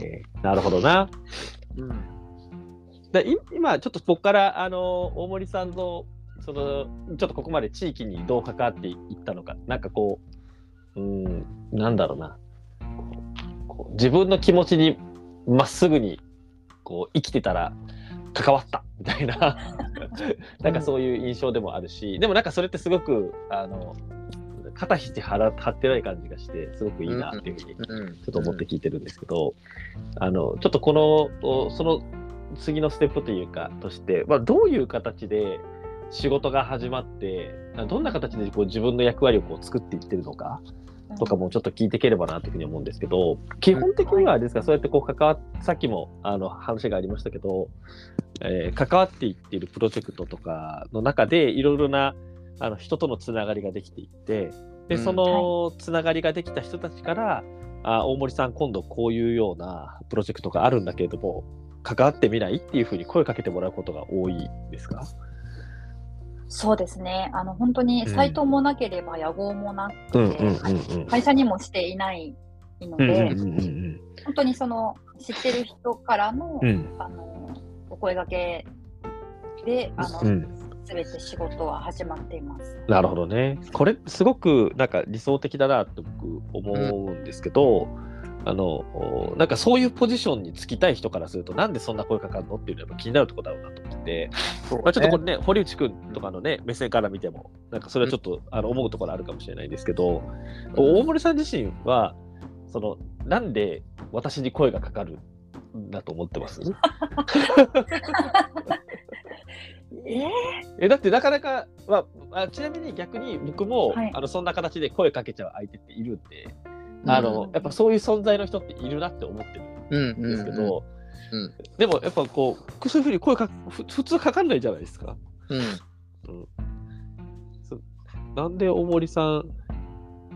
えー、なるほどな。うん。で今、ちょっとここからあの大森さんのそのちょっとここまで地域にどう関わっていったのか、なんかこう、うん、なんだろうな、こう自分の気持ちにまっすぐにこう生きてたら関わったみたいな。なんかそういう印象でもあるし、でもなんかそれってすごくあの肩肘張ってない感じがしてすごくいいなっていうふうにちょっと思って聞いてるんですけど、あのちょっとこのその次のステップというかとして、まあ、どういう形で仕事が始まってどんな形でこう自分の役割をこう作っていってるのかとかもちょっと聞いていければなというふうに思うんですけど基本的にはですか？そうやってこう関わさっきもあの話がありましたけど、えー、関わっていっているプロジェクトとかの中でいろいろなあの人とのつながりができていってでそのつながりができた人たちから、あ大森さん今度こういうようなプロジェクトがあるんだけれども関わってみないっていうふうに声かけてもらうことが多いですか？そうですね。あの本当にサイトもなければ野号もなくて、会社にもしていないので、本当にその知ってる人からの、うん、あのお声がけで、あの、すべて仕事は始まっています。なるほどね。これすごくなんか理想的だなと僕思うんですけど、うんあの、なんかそういうポジションにつきたい人からすると、なんでそんな声かかるのっていうのは気になるところだろうなと思ってて、ね、まあ、ちょっとこれね、堀内君とかのね、目線から見ても、なんかそれはちょっと、あの思うところあるかもしれないんですけど、大森さん自身は、その、なんで私に声がかかるんだと思ってます？えー、えだってなかなか、まあ、ちなみに逆に僕も、はい、あのそんな形で声かけちゃう相手っているんで、あの、やっぱそういう存在の人っているなって思ってるんですけど、でもやっぱこうそういうふうに声か普通かかんないじゃないですか。うん。うん、なんで大森さん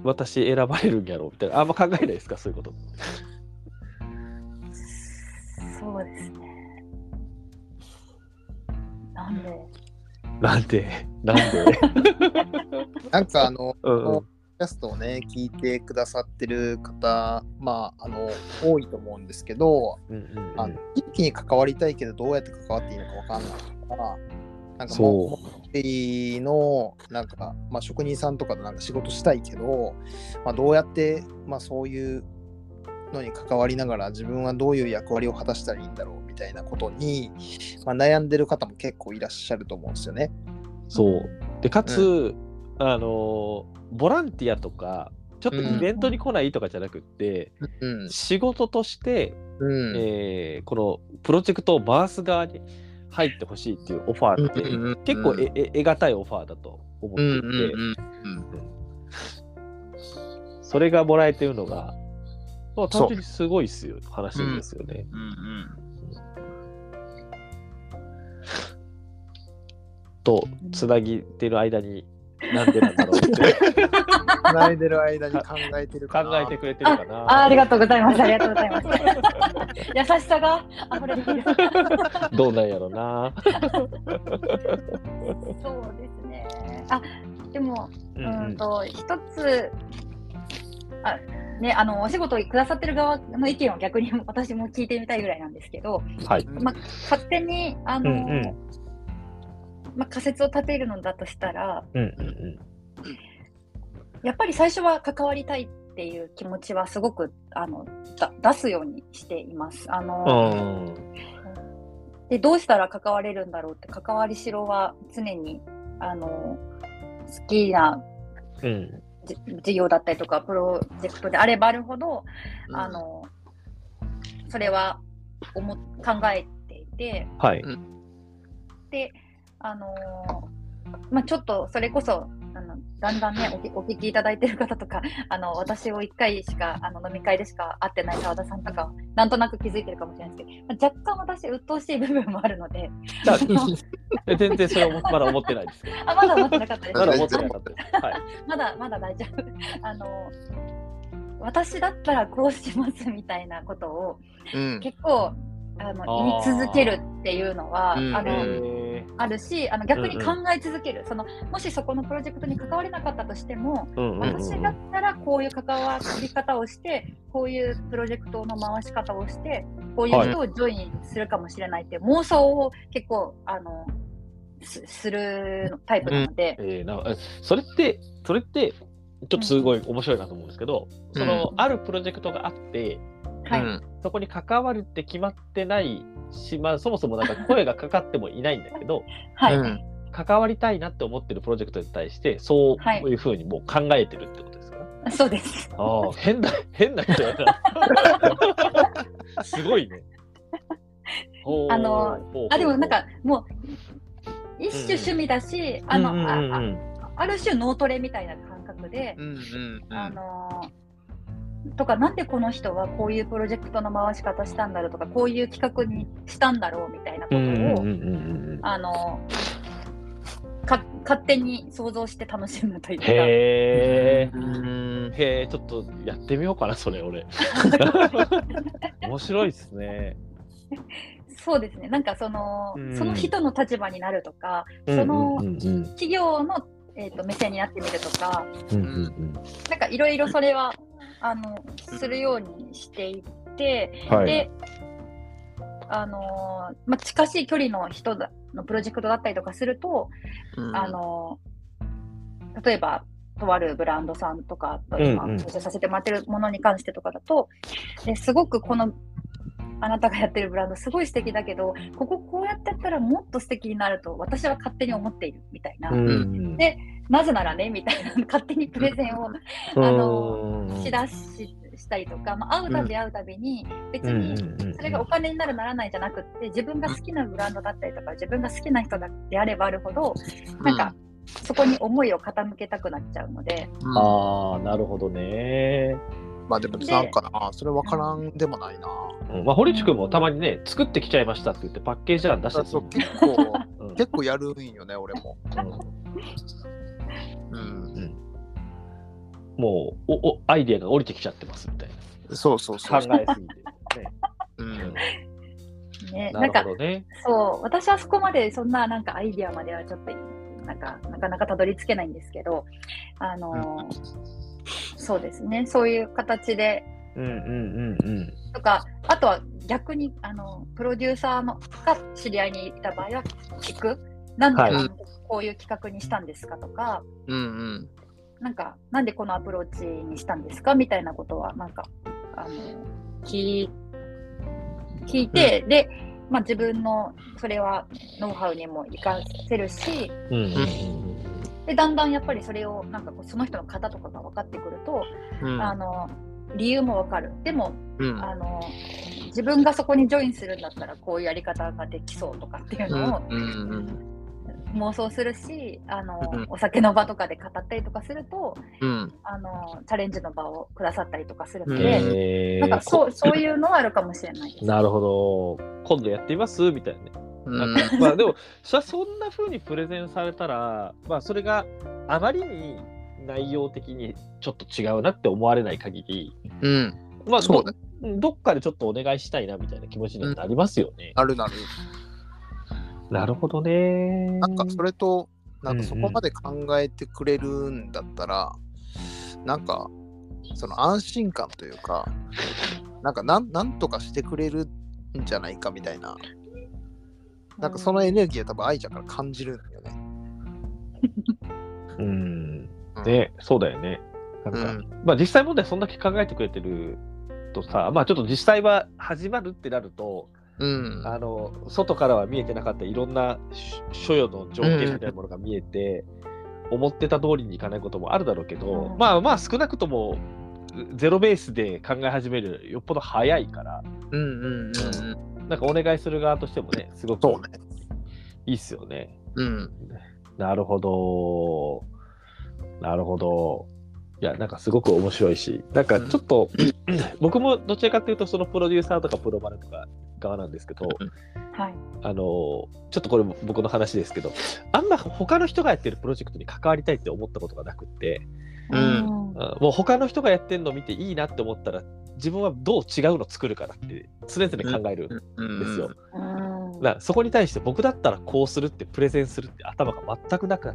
私選ばれるんやろうみたいな。あんま考えないですかそういうこと。そうですね。なんで？なんで？なんで？なんかあの、うん。キャストをね、聞いてくださってる方、まあ、あの、多いと思うんですけど、うんうんうん、あの一気に関わりたいけど、どうやって関わっていいのか分かんないから、なんかもう、の、なんか、まあ、職人さんとかでなんか仕事したいけど、まあ、どうやって、まあ、そういうのに関わりながら、自分はどういう役割を果たしたらいいんだろうみたいなことに、まあ、悩んでる方も結構いらっしゃると思うんですよね。そう。で、かつ、うん、あのボランティアとかちょっとイベントに来ないとかじゃなくって、うん、仕事として、うん、えー、このプロジェクトを回す側に入ってほしいっていうオファーって、うん、結構ええ得難いオファーだと思っていて、それがもらえてるのが、まあ、単純にすごいっすよ。話ですよね。とつなぎてる間になんでなんだろうって。繋いでる間に考えてるかな。考えてくれてるかな。あありがとうございます。ありがとうございます。優しさが溢れている。どうなんやろうな。そうですね。あ、でも、うんと、一つ、あ、ね、あのお仕事くださってる側の意見を逆に私も聞いてみたいぐらいなんですけど、はい、まあ、勝手にあの、うんうんまあ、仮説を立てるのだとしたら、うんうんうん、やっぱり最初は関わりたいっていう気持ちはすごくあの出すようにしています。あのでどうしたら関われるんだろうって関わりしろは常にあの好きな、うん、事業だったりとかプロジェクトであればあるほど、うん、あのそれは思考えていて、はい、であのー、まあ、ちょっとそれこそあのだんだんねお聞きいただいてる方とか あの私を1回しかあの飲み会でしか会ってない澤田さんとかなんとなく気づいてるかもしれないですけど、まあ、若干私鬱陶しい部分もあるので 全然それはまだ思ってないです あまだ思ってなかったです。まだ思ってなかったです、はい、まだまだ大丈夫。あの私だったらこうしますみたいなことを、うん、結構あの言い続けるっていうのはあの、あるし、あの逆に考え続ける、うんうん、そのもしそこのプロジェクトに関われなかったとしても、私だったらこういう関わり方をして、こういうプロジェクトの回し方をして、こういう人をジョインするかもしれないって妄想を結構あのするタイプなので。うん、えー、なそれってそれってちょっとすごい面白いなと思うんですけど、うん、そのあるプロジェクトがあって、はい、そこに関わるって決まってないし、まあ、そもそもなんか声がかかってもいないんだけど、はい、関わりたいなって思ってるプロジェクトに対してそういうふうにもう考えてるってことですか、はい、そうです。ああ変な変な人やな。すごいね。あのあでもなんかもう一種趣味だし、うん、あの、うんうんうん、あある種脳トレみたいな感覚で、うんうんうん、あのとかなんでこの人はこういうプロジェクトの回し方したんだろうとかこういう企画にしたんだろうみたいなことを、あのか勝手に想像して楽しむというか。へえ、ちょっとやってみようかな、それ俺。面白いですね。そうですね、なんかその、うん、その人の立場になるとか、その企業の、えーと、目線になってみるとか、うんうんうん、なんかいろいろそれはあのするようにしていって、はい、であのまあ、近しい距離の人のプロジェクトだったりとかすると、うん、あの例えばとあるブランドさんとかと今、うんうん、させてもらってるものに関してとかだとですごくこのあなたがやってるブランドすごい素敵だけどこここうやってやったらもっと素敵になると私は勝手に思っているみたいな、うん、でなぜならねみたいな 勝手にプレゼンを、あのしだししたりとか、まあ、会うたび会うたびに別にそれがお金になるならないじゃなくって自分が好きなブランドだったりとか自分が好きな人であればあるほどなんか、そこに思いを傾けたくなっちゃうので。ああなるほどね。まあでもなんかな、それ分からんでもないな。うん、まあ、堀内君もたまにね、作ってきちゃいましたって言ってパッケージ欄出してそう結構、うん、結構やるんよね、俺も。うん。うん、もうおお、アイディアが降りてきちゃってますみたいな。そうそうそう。考えすぎて、ね。うん。ね、なんか、ね、そう、私はそこまでそんななんかアイディアまではちょっとなんかなかなかたどり着けないんですけど、あのーそうですね、そういう形で。うんうんうんうん、とか、あとは逆にあのプロデューサーのが知り合いにいた場合は聞く？なんでこうい。う企画にしたんですかとか、うんうん、なんか、なんでこのアプローチにしたんですか？みたいなことは、なんか、あの聞聞いて、うん、で、まあ、自分のそれはノウハウにも活かせるし、うんうんうんでだんだんやっぱりそれをなんかこうその人の型とかが分かってくると、うん、あの理由も分かる。でも、うん、あの自分がそこにジョインするんだったらこういうやり方ができそうとかっていうのを、妄想するしあの、うん、お酒の場とかで語ったりとかすると、うん、あのチャレンジの場をくださったりとかするので、なんかそうそういうのはあるかもしれないです。なるほど。今度やってみます？みたいなね。まあでもそんなふうにプレゼンされたら、まあ、それがあまりに内容的にちょっと違うなって思われない限り、うん、まあそうね、どっかでちょっとお願いしたいなみたいな気持ちになりますよね。なるなる。なるほどね。なんかそれと、なんかそこまで考えてくれるんだったら、うんうん、なんかその安心感というか、なんかなんなんとかしてくれるんじゃないかみたいななんかそのエネルギーは多分愛ちゃんから感じるんだよね。うん。ね、そうだよね。なんか、うん、まあ実際問題そんだけ考えてくれてるとさ、まあちょっと実際は始まるってなると、うん、あの外からは見えてなかったいろんな所与の条件みたいなものが見えて、うん、思ってた通りにいかないこともあるだろうけど、うん、まあまあ少なくともゼロベースで考え始めるよっぽど早いから、うんうんうんなんかお願いする側としてもね、すごくいいっすよね。うん。なるほど。なるほど。いや、なんかすごく面白いし、なんかちょっと、うん、僕もどちらかというと、そのプロデューサーとかプロマネとか側なんですけど、はい、あのちょっとこれ僕の話ですけど、あんま他の人がやってるプロジェクトに関わりたいって思ったことがなくって、うん、もう他の人がやってるのを見ていいなって思ったら、自分はどう違うの作るかなって常々考えるんですよ。だそこに対して僕だったらこうするってプレゼンするって頭が全くなかっ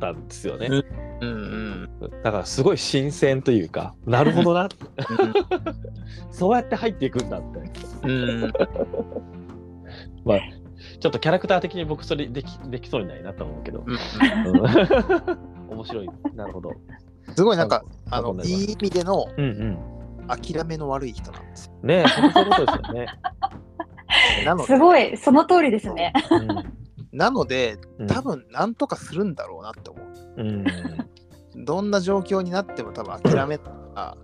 たんですよね。うんうんだからすごい新鮮というか、なるほどな、そうやって入っていくんだって。うんまあ、ちょっとキャラクター的に僕それできできそうにないなと思うけど。面白い。なるほど。すごいなんか、あの、いい意味での、うんうん、諦めの悪い人なんですよ。ねえ、そういうことですよね。なのすごい、その通りですね。うん、なので、多分なんとかするんだろうなって思う。うん、どんな状況になっても多分諦めたら、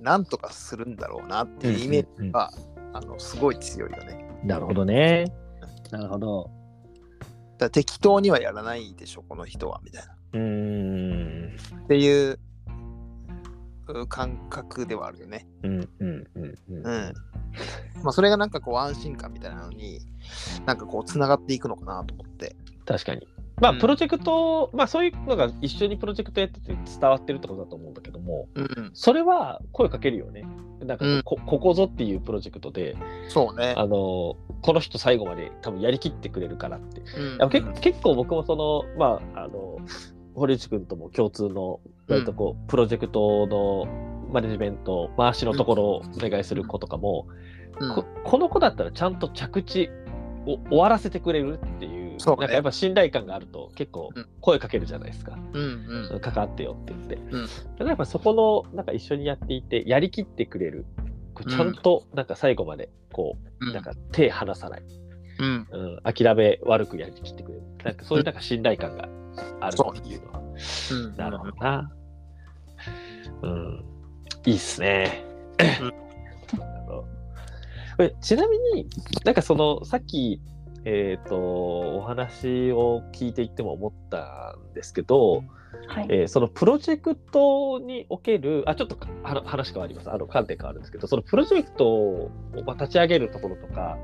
なんとかするんだろうなっていうイメージが、あのすごい強いよね。なるほどね。なるほど。だ適当にはやらないでしょ、この人は、みたいな。うんっていう感覚ではあるよね。うんうんうんうん。うん。まあそれがなんかこう安心感みたいなのになんかこうつながっていくのかなと思って。確かに。まあ、プロジェクト、うん、まあ、そういうのが一緒にプロジェクトやってて伝わってるってことだと思うんだけども、うん、それは声かけるよね。なんかこ、うん、ここぞっていうプロジェクトで、そうね。あの、この人最後まで多分やりきってくれるからって。うん、結結構僕もその、まあ、あの、堀内君とも共通の、割とこう、プロジェクトのマネジメント、回しのところをお願いする子とかも、ここの子だったらちゃんと着地を終わらせてくれるっていうそう、ね、なんかやっぱ信頼感があると結構声かけるじゃないですか。うんうん、関わってよって言って。うん、だやっぱそこのなんか一緒にやっていてやりきってくれる。ちゃんとなんか最後までこう、うん、なんか手離さない。うん、うん、諦め悪くやりきってくれる。なんかそういうなんか信頼感があるっていうのは。うん、なるほどな。うん。いいっすね。ちなみになんかそのさっきえっ、ー、と、お話を聞いていっても思ったんですけど、はい、えー、そのプロジェクトにおける、あ、ちょっと話変わります。あの、観点変わるんですけど、そのプロジェクトを立ち上げるところとか、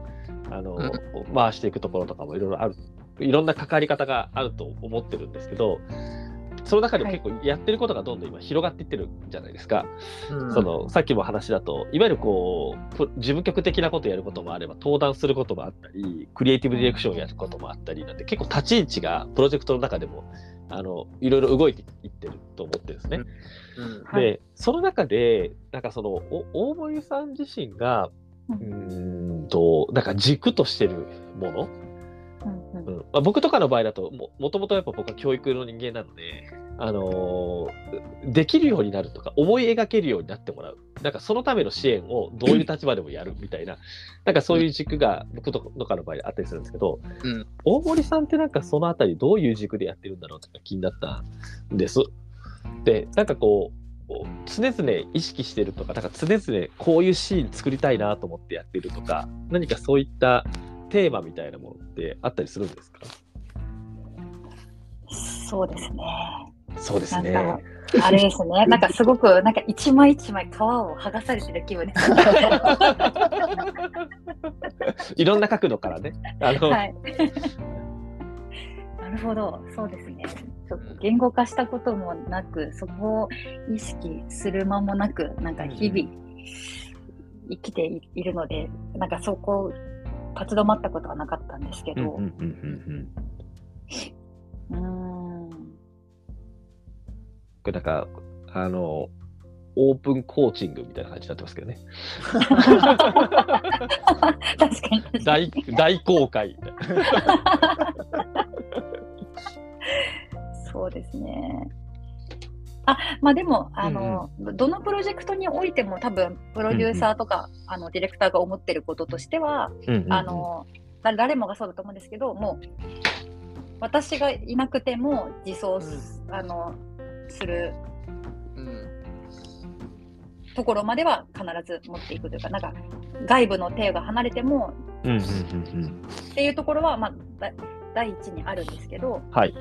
あの、うん、回していくところとかもいろいろある、いろんな関わり方があると思ってるんですけど、その中で結構やってることがどんどん今広がっていってるじゃないですか。うん、そのさっきも話だといわゆるこう事務局的なことをやることもあれば登壇することもあったりクリエイティブディレクションをやることもあったりなんで結構立ち位置がプロジェクトの中でもあのいろいろ動いていってると思ってるんですね。うん。うん、で、その中でなんかその大森さん自身がうんとなんか軸としてるものうんまあ、僕とかの場合だとも、もともとやっぱ僕は教育の人間なので、あのー、できるようになるとか、思い描けるようになってもらう。なんかそのための支援をどういう立場でもやるみたいな、なんかそういう軸が僕とかの場合あったりするんですけど、うん、大森さんってなんかそのあたりどういう軸でやってるんだろうとか気になったんです。で、なんかこう、常々意識してるとか、なんか常々こういうシーン作りたいなと思ってやってるとか、何かそういったテーマみたいなものってあったりするんですか？そうですね。そうですね。あれですね、なんかすごく、なんか一枚一枚皮を剥がされてる気分です。いろんな角度からね。あの、はい、なるほど、そうですね。ちょっと言語化したこともなく、そこを意識する間もなく、なんか日々生きているので、なんかそこ立ち止まったことはなかったんですけど。うん。これなんか、あの、オープンコーチングみたいな感じになってますけどね。確かに大大公開。そうですね。あまあでもあの、うんうん、どのプロジェクトにおいても多分プロデューサーとか、うんうん、あのディレクターが思ってることとしては、うんうんうん、あの誰もがそうだと思うんですけどもう私がいなくても自走すうん、あのする、うん、ところまでは必ず持っていくというかなんか外部の手が離れても、うんうんうんうん、っていうところは、まあ、第一にあるんですけど、はい、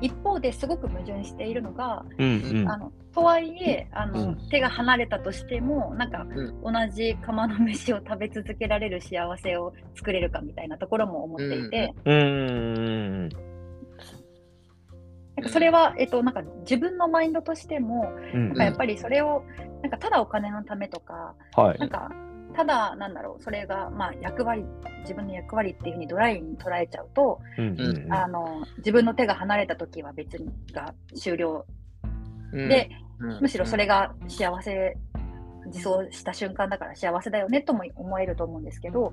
一方ですごく矛盾しているのが、うんうん、あのとはいえあの、うん、手が離れたとしてもなんか、うん、同じ釜の飯を食べ続けられる幸せを作れるかみたいなところも思っていて。うん、なんかそれは、えっと、なんか自分のマインドとしても、うん。うん、なんかやっぱりそれをなんかただお金のためとか、はい、なんかただ、なんだろう、それが、まあ、役割、自分の役割っていうふうにドライに捉えちゃうと、あの自分の手が離れた時は別にが終了。で、むしろそれが幸せ自走した瞬間だから幸せだよねとも思えると思うんですけど、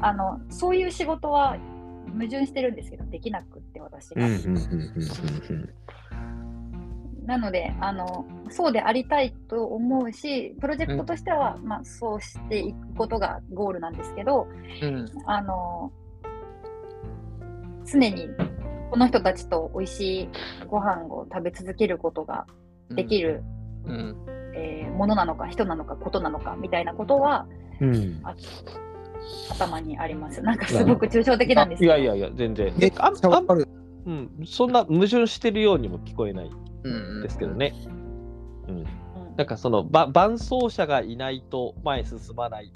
あのそういう仕事は矛盾してるんですけどできなくって私が。なのであのそうでありたいと思うしプロジェクトとしては、うん、まあ、そうしていくことがゴールなんですけど、うん、あの常にこの人たちと美味しいご飯を食べ続けることができる、うん、えー、ものなのか人なのかことなのかみたいなことは、うん、頭にあります。なんかすごく抽象的なんですけど。いやいやいや全然。えああうん、そんな矛盾してるようにも聞こえないですけどね。うん、うん、なんかそのば伴走者がいないと前進まない。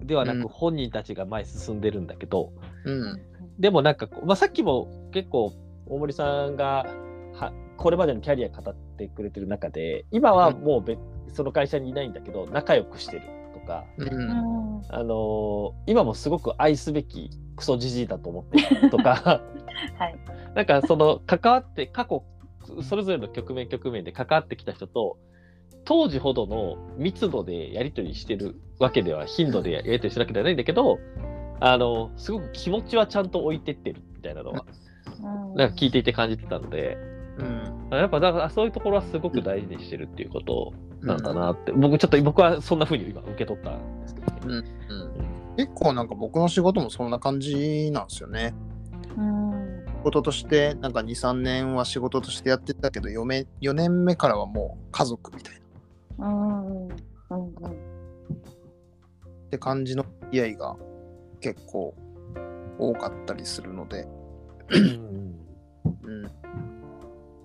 ではなく、本人たちが前進んでるんだけど、うん、でもなんかまあ、さっきも結構大森さんがはこれまでのキャリア語ってくれてる中で今はもう別、その会社にいないんだけど仲良くしてるとか、うん、あのー、今もすごく愛すべきクソじじいだと思ってるとか、はい、なんかその関わって過去それぞれの局面局面で関わってきた人と当時ほどの密度でやり取りしてるわけでは頻度でやり取りしてるわけではないんだけどあのすごく気持ちはちゃんと置いてってるみたいなのは、なんか聞いていて感じてたので、うん、やっぱだからそういうところはすごく大事にしてるっていうことなんだなって、うん、僕ちょっと僕はそんなふうに今受け取ったんですけど、ね、うん。うん、結構なんか僕の仕事もそんな感じなんですよね。うん。仕事としてなんか23年は仕事としてやってたけど 4, 4年目からはもう家族みたいな。うんうんうん、って感じの付き合いが結構多かったりするので。うん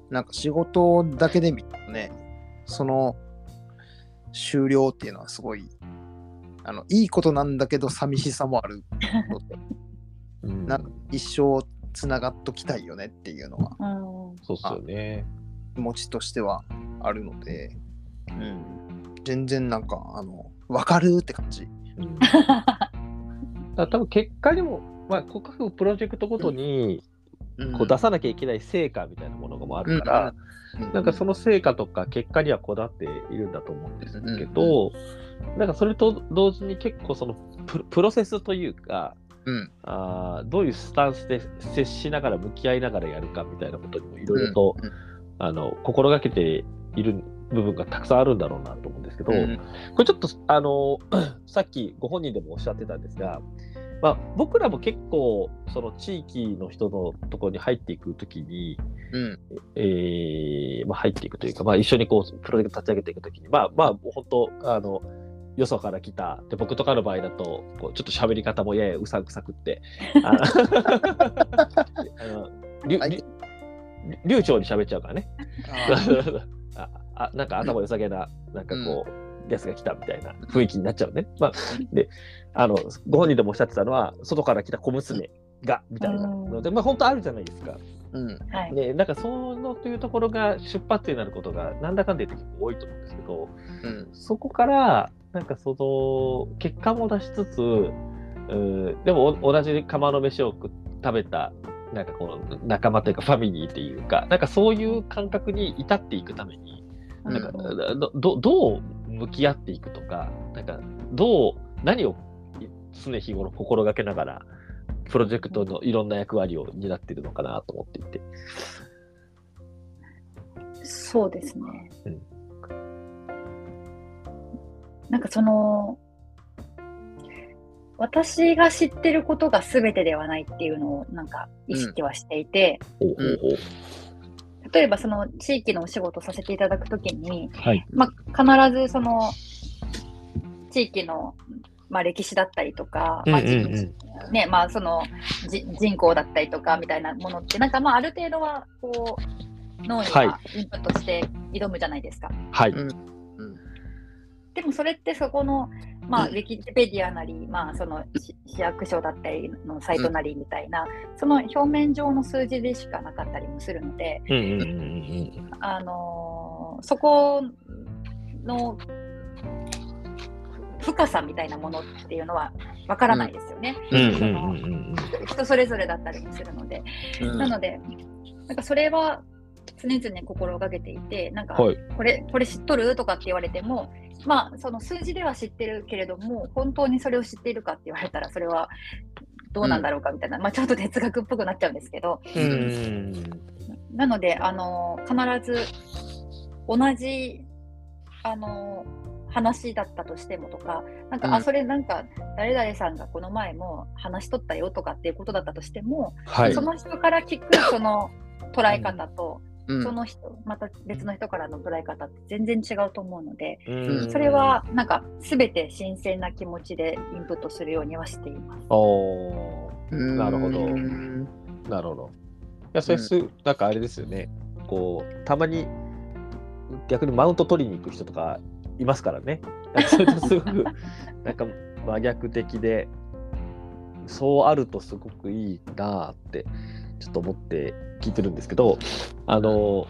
なんか仕事だけで見るとね、その終了っていうのはすごい、あのいいことなんだけど寂しさもあるので、うん、なんか一生つながっときたいよねっていうのは、うん、そうっすよね。気持ちとしてはあるので、うん、全然なんか、あの、わかるって感じ。うん、多分結果にも、まあ、各プロジェクトごとに、こう出さなきゃいけない成果みたいなものがもあるから、なんかその成果とか結果にはこだわっているんだと思うんですけど、なんかそれと同時に結構そのプロセスというか、うん、あどういうスタンスで接しながら向き合いながらやるかみたいなことにもいろいろと、うん、あの心がけている部分がたくさんあるんだろうなと思うんですけど、うん、これちょっとあの さっきご本人でもおっしゃってたんですが、まあ、僕らも結構その地域の人のところに入っていくときに、うん。えーまあ、入っていくというか、まあ、一緒にこうプロジェクト立ち上げていくときに、まあまあ、本当あのよそから来た。で僕とかの場合だとこうちょっと喋り方もややうさんくさくって。あの流流暢に喋っちゃうからね。あ あなんか頭良さげななんかこう、うん。やつが来たみたいな雰囲気になっちゃうね。まあ、で、あの、ご本人でもおっしゃってたのは、外から来た小娘が、みたいなので、まあ、本当あるじゃないですか。うん、で、なんか、そのというところが出発になることが、なんだかんだ言って多いと思うんですけど、うん、そこから、なんかその、結果も出しつつ、うでも同じ釜の飯を食べたなんかこの仲間というかファミリーっていうか、なんかそういう感覚に至っていくために、なんかどどう向き合っていくとか、なんかどう、何を常日頃心がけながら、プロジェクトのいろんな役割を担っているのかなと思っていて。そうですね。うん、なんかその、私が知ってることが全てではないっていうのをなんか意識はしていて、例えばその地域のお仕事させていただくときに、はい、まあ、必ずその地域の、まあ、歴史だったりとか、まあねまあ、その人口だったりとかみたいなものってなんかまあある程度はこう脳にはインプットして挑むじゃないですか。はい、うん、でもそれってそこのまあ、ウィキペディアなり、まあ、その市役所だったりのサイトなりみたいな、その表面上の数字でしかなかったりもするので、あのー、そこの深さみたいなものっていうのはわからないですよね。人それぞれだったりもするので。なので、なんかそれは常々心がけていて、なんか、これ、これ知っとる？とかって言われても、まあ、その数字では知ってるけれども、本当にそれを知っているかって言われたら、それはどうなんだろうかみたいな、うん、まあ、ちょっと哲学っぽくなっちゃうんですけど、なので、あの必ず同じあの話だったとしてもとか、なんか、うん、あ、それなんか、誰々さんがこの前も話しとったよとかっていうことだったとしても、はい、その人から聞くその 捉え方と、うん、その人、また別の人からの捉え方って全然違うと思うので、うん、それはなんか全て新鮮な気持ちでインプットするようにはしています。おなるほど。なるほど。いや、それす、なんかあれですよね。こう、たまに逆にマウント取りに行く人とかいますからね。それとすごく なんか真逆的で、そうあるとすごくいいなってちょっと思って聞いてるんですけど、あの、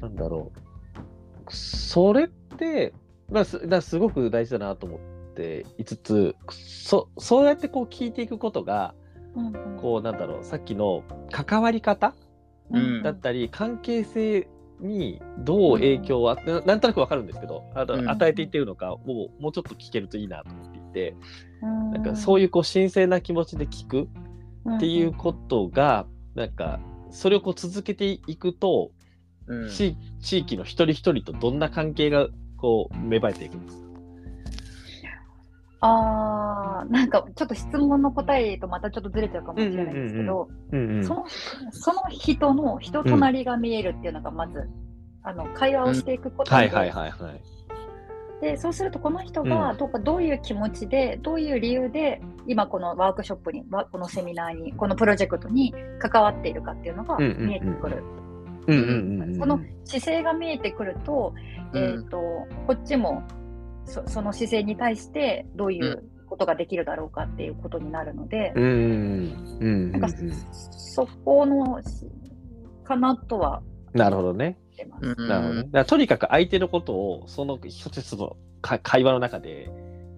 なんだろう。それって、まあ、すだすごく大事だなと思っていつつ、そそうやってこう聞いていくことが、うんうん、こうなんだろう、さっきの関わり方、うん、だったり、関係性にどう影響を、うん、なんとなくわかるんですけど、あの、うん、与えていってるのかもうもうちょっと聞けるといいなと思っていて、うん、なんかそういうこう神聖な気持ちで聞くっていうことが、なんかそれをこう続けていくと、うん、地域の一人一人とどんな関係がこう芽生えていくんですか？あなんかちょっと質問の答えとまたちょっとずれちゃうかもしれないんですけど、そのその人の人となりが見えるっていうのがまず、うん、あの会話をしていくことで、でそうするとこの人がどうかどういう気持ちで、どういう理由で今このワークショップにこのセミナーにこのプロジェクトに関わっているかっていうのが見えてくる。その姿勢が見えてくると,、えーとこっちもそその姿勢に対してどういうことができるだろうかっていうことになるので、なんかそこのかなとはなるほどね。なるほどね。とにかく相手のことをその一つ一つの会話の中で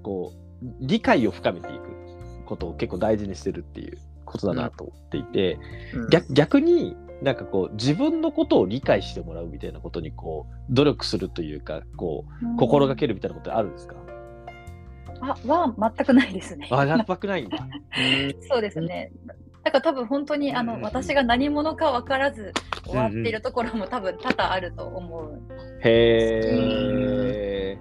こう理解を深めていくことを結構大事にしてるっていうことだなと思っていて、うん、逆逆になんかこう自分のことを理解してもらうみたいなことにこう努力するというかこう心がけるみたいなことあるんですか？あは全くないですね。あ全くないんだ。そうですね。だから多分本当にあの、私が何者か分からず終わっているところも多分多々あると思う。へえ。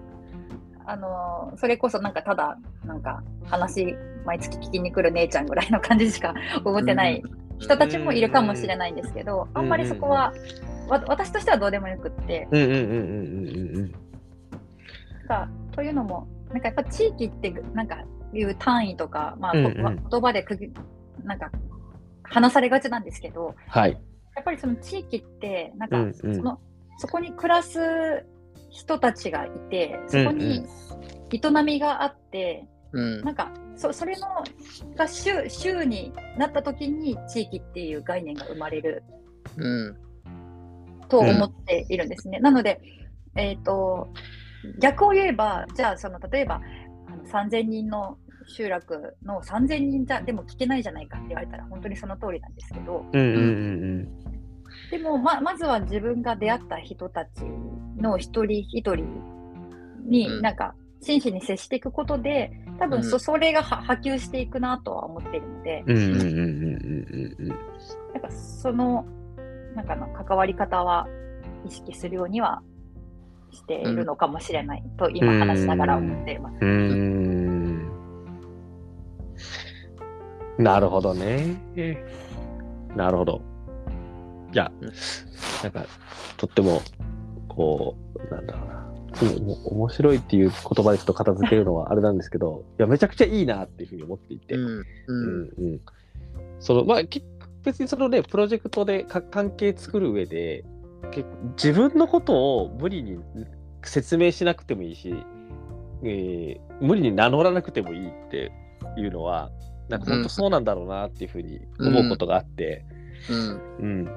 あのそれこそなんかただなんか話毎月聞きに来る姉ちゃんぐらいの感じしか思ってない人たちもいるかもしれないんですけど、あんまりそこは、わ私としてはどうでもよくって。というのも、なんかやっぱ地域ってなんかいう単位とか、まあ、うんうん、言葉でくなんか話されがちなんですけど、はい、やっぱりその地域ってなんかその、うんうん、そこに暮らす人たちがいてそこに営みがあって、うん、なんかそそれのが週週になった時に地域っていう概念が生まれる、うん、と思っているんですね。うん、なので、えーと、逆を言えばじゃあその例えばあの3000人の集落の3000人じゃでも聞けないじゃないかって言われたら本当にその通りなんですけど、うんうんうん、でもままずは自分が出会った人たちの一人一人になんか真摯に接していくことで多分そ,、それが波及していくなとは思っているので、なんかそのなんかの関わり方は意識するようにはしているのかもしれないと今話しながら思っています。なるほどね。なるほど。いや、なんか、とっても、こう、なんだろうな。面白いっていう言葉でちょっと片付けるのはあれなんですけど、いや、めちゃくちゃいいなっていうふうに思っていて、うん、うんうんその、まあ、別にそのね、プロジェクトで関係作る上で、自分のことを無理に説明しなくてもいいし、えー、無理に名乗らなくてもいいっていうのは、なんか本当そうなんだろうなっていうふうに思うことがあって、うん。うん、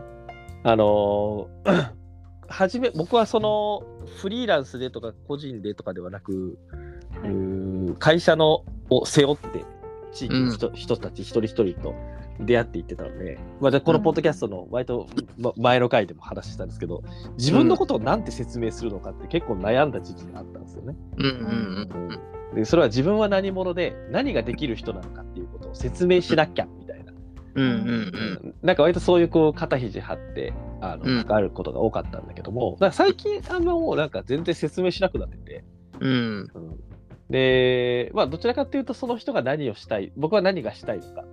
あのー、はじめ、僕はそのフリーランスでとか個人でとかではなく、会社のを背負って地域の人,、人たち一人一人と出会っていってたので、まあ、このポッドキャストの割と、ま、前の回でも話したんですけど自分のことをなんて説明するのかって結構悩んだ時期があったんですよね。でそれは自分は何者で何ができる人なのかっていう説明しなきゃみたいな。うんうんうん、なんか割とそういうこう肩肘張ってあの関わることが多かったんだけども、だから最近あんまもうなんか全然説明しなくなってて、うん、うん、でまあどちらかというとその人が何をしたい僕は何がしたいのか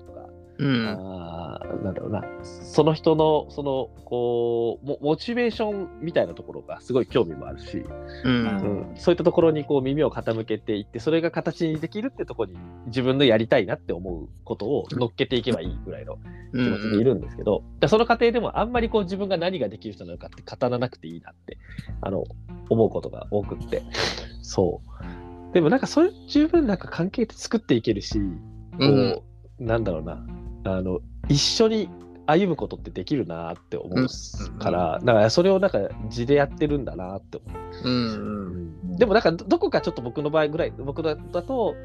うん、あなんだろうな。その人のそのこうモモチベーションみたいなところがすごい興味もあるし、うん、うん、そういったところにこう耳を傾けていってそれが形にできるってところに自分のやりたいなって思うことを乗っけていけばいいぐらいの気持ちでいるんですけど、うん、その過程でもあんまりこう自分が何ができる人なのかって語らなくていいなってあの思うことが多くって。そう。でもなんかそれ十分なんか関係って作っていけるしこう、なんだろうなあの一緒に歩むことってできるなって思うから、だからそれをなんか字でやってるんだなって思う。うんうん、でもなんかどこかちょっと僕の場合ぐらい僕だと、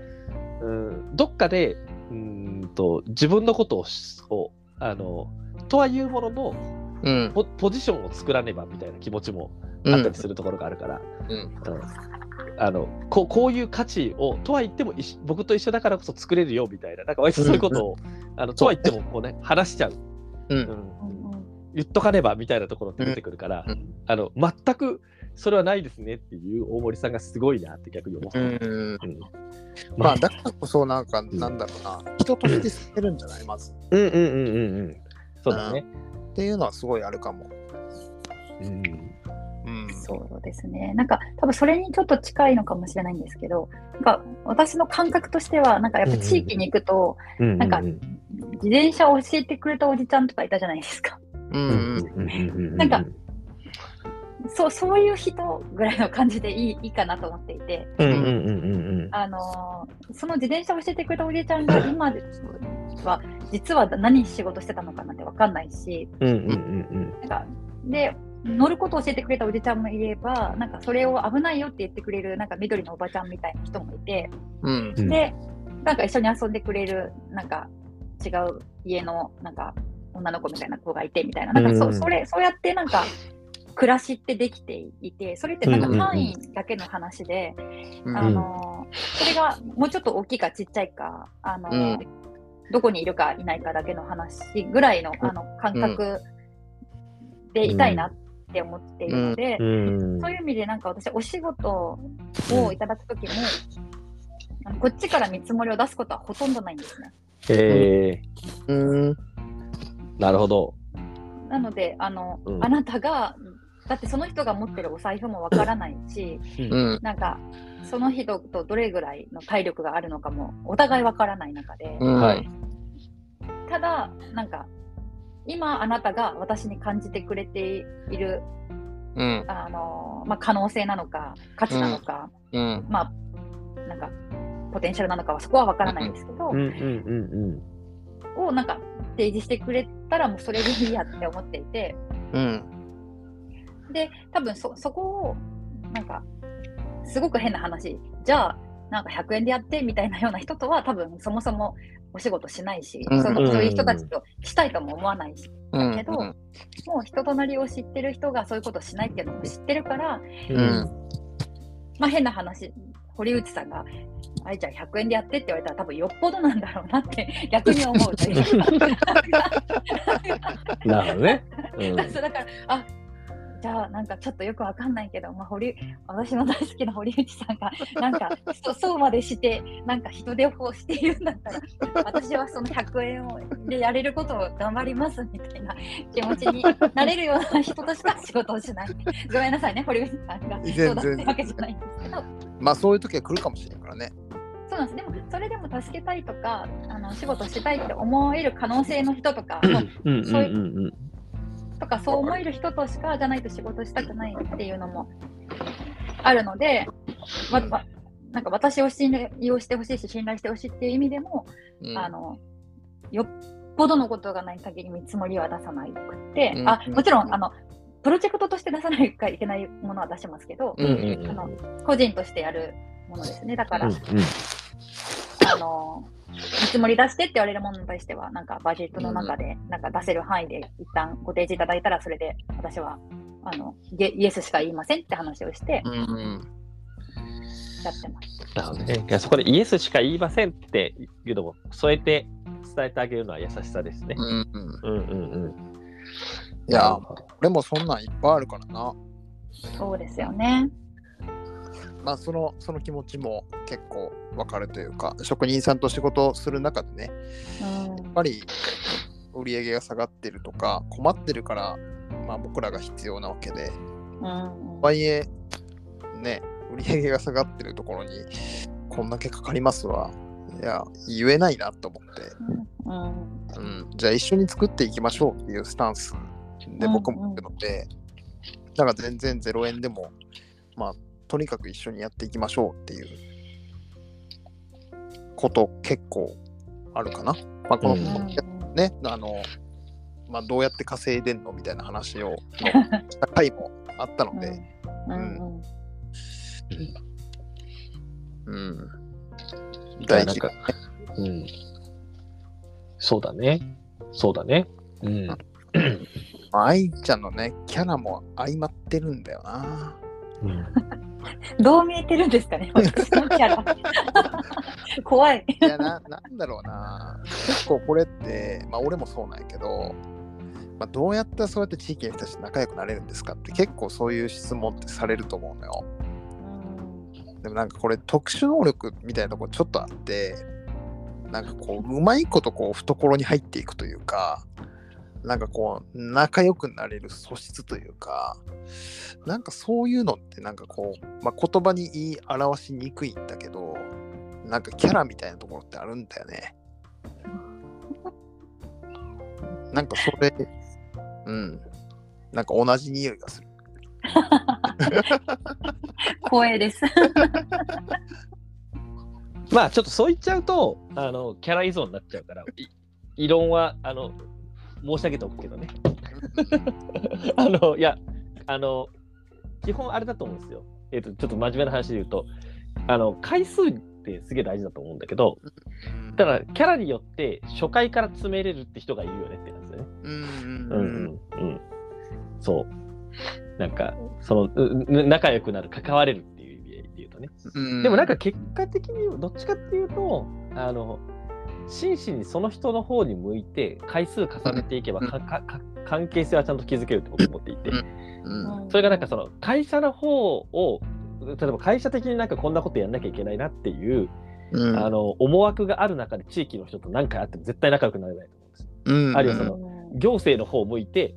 うん、どっかでうんと自分のことをあのとはいうものの、うん、ポポジションを作らねばみたいな気持ちもあったりするところがあるから、うん、うん、あのここういう価値をとは言っても僕と一緒だからこそ作れるよみたいな。なんか割とそういうことを、あのとは言ってもこうね話しちゃう、うん。うん、言っとかねばみたいなところって出てくるから、うん、あの全くそれはないですねっていう大森さんがすごいなって逆に思って、うん。まあだからこそなんかなんだろうな、人として捨てるんじゃない？まず。うんうんうんうんうん。そうだね、っていうのはすごいあるかも。うんそうですね。なんか多分それにちょっと近いのかもしれないんですけど、なんか私の感覚としては、なんかやっぱ地域に行くと、なんか自転車を教えてくれたおじちゃんとかいたじゃないですか。なんかそうそういう人ぐらいの感じでいいいいかなと思っていて、あのその自転車を教えてくれたおじいちゃんが今は実は何仕事してたのかなんて分かんないし、なんかで乗ることを教えてくれたおじちゃんもいれば、なんかそれを危ないよって言ってくれるなんか緑のおばちゃんみたいな人もいて、うん、で、なんか一緒に遊んでくれるなんか違う家のなんか女の子みたいな子がいてみたいな、なんかそ,、それそうやってなんか暮らしってできていて、それってなんか範囲だけの話で、うん、あのそれがもうちょっと大きいかちっちゃいか、あの、うん、どこにいるかいないかだけの話ぐらいのあの感覚でいたいなっって思っているので、うん、そういう意味でなんか私お仕事をいただく時も、うん、こっちから見積もりを出すことはほとんどないんですね。へえー、うん。なるほど。なのであの、うん、あなたがだってその人が持ってるお財布もわからないし、うん、なんかその人とどれぐらいの体力があるのかもお互いわからない中で、うん。はい、ただなんか今あなたが私に感じてくれている、うん、あのまあ、可能性なのか価値なのか、うん、まあなんかポテンシャルなのかはそこは分からないんですけど、をなんか提示してくれたらもうそれでいいやって思っていて、うん、で多分そそこをなんかすごく変な話。じゃあなんか100円でやってみたいなような人とは多分そもそもお仕事しないし、うん、そのそういう人たちとしたいとも思わないし、だけど、もう人となりを知ってる人がそういうことをしないっていうのも知ってるから、まあ変な話、堀内さんが、あいちゃん100円でやってって言われたら多分よっぽどなんだろうなって逆に思うという なるほどね。うん、だからあじゃあなんかちょっとよくわかんないけど、まあ、堀私の大好きな堀内さんが なんかそそうまでしてなんか人手をしているんだったら私はその100円をでやれることを頑張りますみたいな気持ちになれるような人としか仕事をしない。ごめんなさいね堀内さんがそうだってわけじゃないんですけど。まあそういう時は来るかもしれないからね。そうなんですでもそれでも助けたいとかあの仕事したいって思える可能性の人とか、そういうとかそう思える人としかじゃないと仕事したくないっていうのもあるので、まま、なんか私を信用してほしいし信頼してほしいっていう意味でも、うん、あのよっぽどのことがない限り見積もりは出さなくて、うん、あもちろんあのプロジェクトとして出さなきゃいけないものは出しますけど、うんうんうん、あの個人としてやるものですね。だから、うんうん、あの、見積もり出してって言われるものに対しては、なんかバジェットの中で、なんか出せる範囲で一旦ご提示いただいたら、それで私はあのイエスしか言いませんって話をして、うんうんやってます。なるほどね。いやそこでイエスしか言いませんっていうのも添えて伝えてあげるのは優しさですね。うんうん。うんうんうん。いや、俺もそんなんいっぱいあるからな。そうですよね。まあそのその気持ちも結構わかるというか、職人さんと仕事をする中でね、うん、やっぱり売り上げが下がってるとか、困ってるからまあ、僕らが必要なわけで、うん、とはいえ、ね、売り上げが下がってるところに、こんだけかかりますわ。いや、言えないなと思って、うん、うん、じゃあ一緒に作っていきましょうっていうスタンスで僕も言ってるので、だから全然0円でも、まあ、とにかく一緒にやっていきましょうっていうこと結構あるかな。まあ、この、うん、ね、あの、まあ、どうやって稼いでんのみたいな話をした回もあったので、うん。うん。大事か。うん。そうだね。そうだね。うん。愛ちゃんのね、キャラも相まってるんだよな。うん、どう見えてるんですかね、私のキャラ。怖い。いやな、なんだろうな。結構これって、まあ俺もそうなんやけど、まあ、どうやったらそうやって地域の人たちと仲良くなれるんですかって結構そういう質問ってされると思うのよ。でもなんかこれ特殊能力みたいなとこちょっとあってなんかこううまいことこう懐に入っていくというかなんかこう仲良くなれる素質というかなんかそういうのってなんかこう、まあ、言葉に言い表しにくいんだけどなんかキャラみたいなところってあるんだよね。なんかそれうん。なんか同じ匂いがする。光栄です。まあちょっとそう言っちゃうとあのキャラ依存になっちゃうから異論はあの申し上げておくけどね。あのいやあの基本あれだと思うんですよ。えっ、ー、とちょっと真面目な話で言うとあの回数ってすげえ大事だと思うんだけどだからキャラによって初回から詰めれるって人がいるよねって感じだね。うんうんうんうん。そう。なんか、その、仲良くなる、関われるっていう意味で言うとね。でもなんか結果的に、どっちかっていうと、あの、真摯にその人の方に向いて回数重ねていけば、関係性はちゃんと築けるって僕思っていて、それがなんかその会社の方を例えば会社的になんかこんなことやんなきゃいけないなっていう、うん、あの思惑がある中で地域の人と何回会っても絶対仲良くなれないと思うんです。うん、あるいはその行政の方を向いて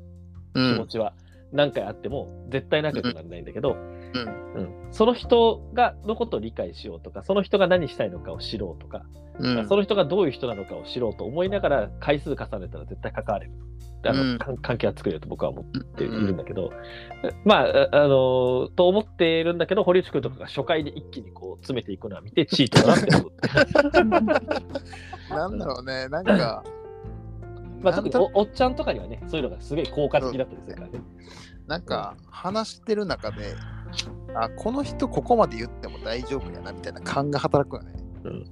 気持ちは何回あっても絶対仲良くならないんだけど、うん。うん、その人がのことを理解しようとかその人が何したいのかを知ろうとか、うん、その人がどういう人なのかを知ろうと思いながら回数重ねたら絶対関われる。あの、うん、関係は作れると僕は思っているんだけど、まあ、あのと思っているんだけど、堀内君とかが初回で一気にこう詰めていくのは見て、チートだなって思って。なんだろうね、なんか、まあ、特におおっちゃんとかにはね、そういうのがすごい効果的だったりするからね。なんか、話してる中で、あ、この人ここまで言っても大丈夫やなみたいな感が働くよね。うん。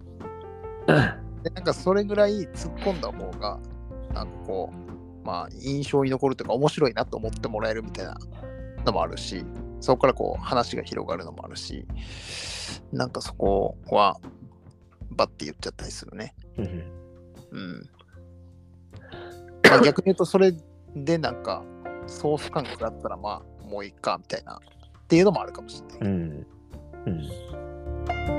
で、なんかそれぐらい突っ込んだ方が、なんかこう、まあ、印象に残るというか、面白いなと思ってもらえるみたいなのもあるし、そこからこう、話が広がるのもあるし、なんかそこは、バッて言っちゃったりするね。うん。うんまあ、逆に言うと、それでなんか、ソース感覚だったら、まあ、もういいか、みたいな、っていうのもあるかもしれない。うん。うん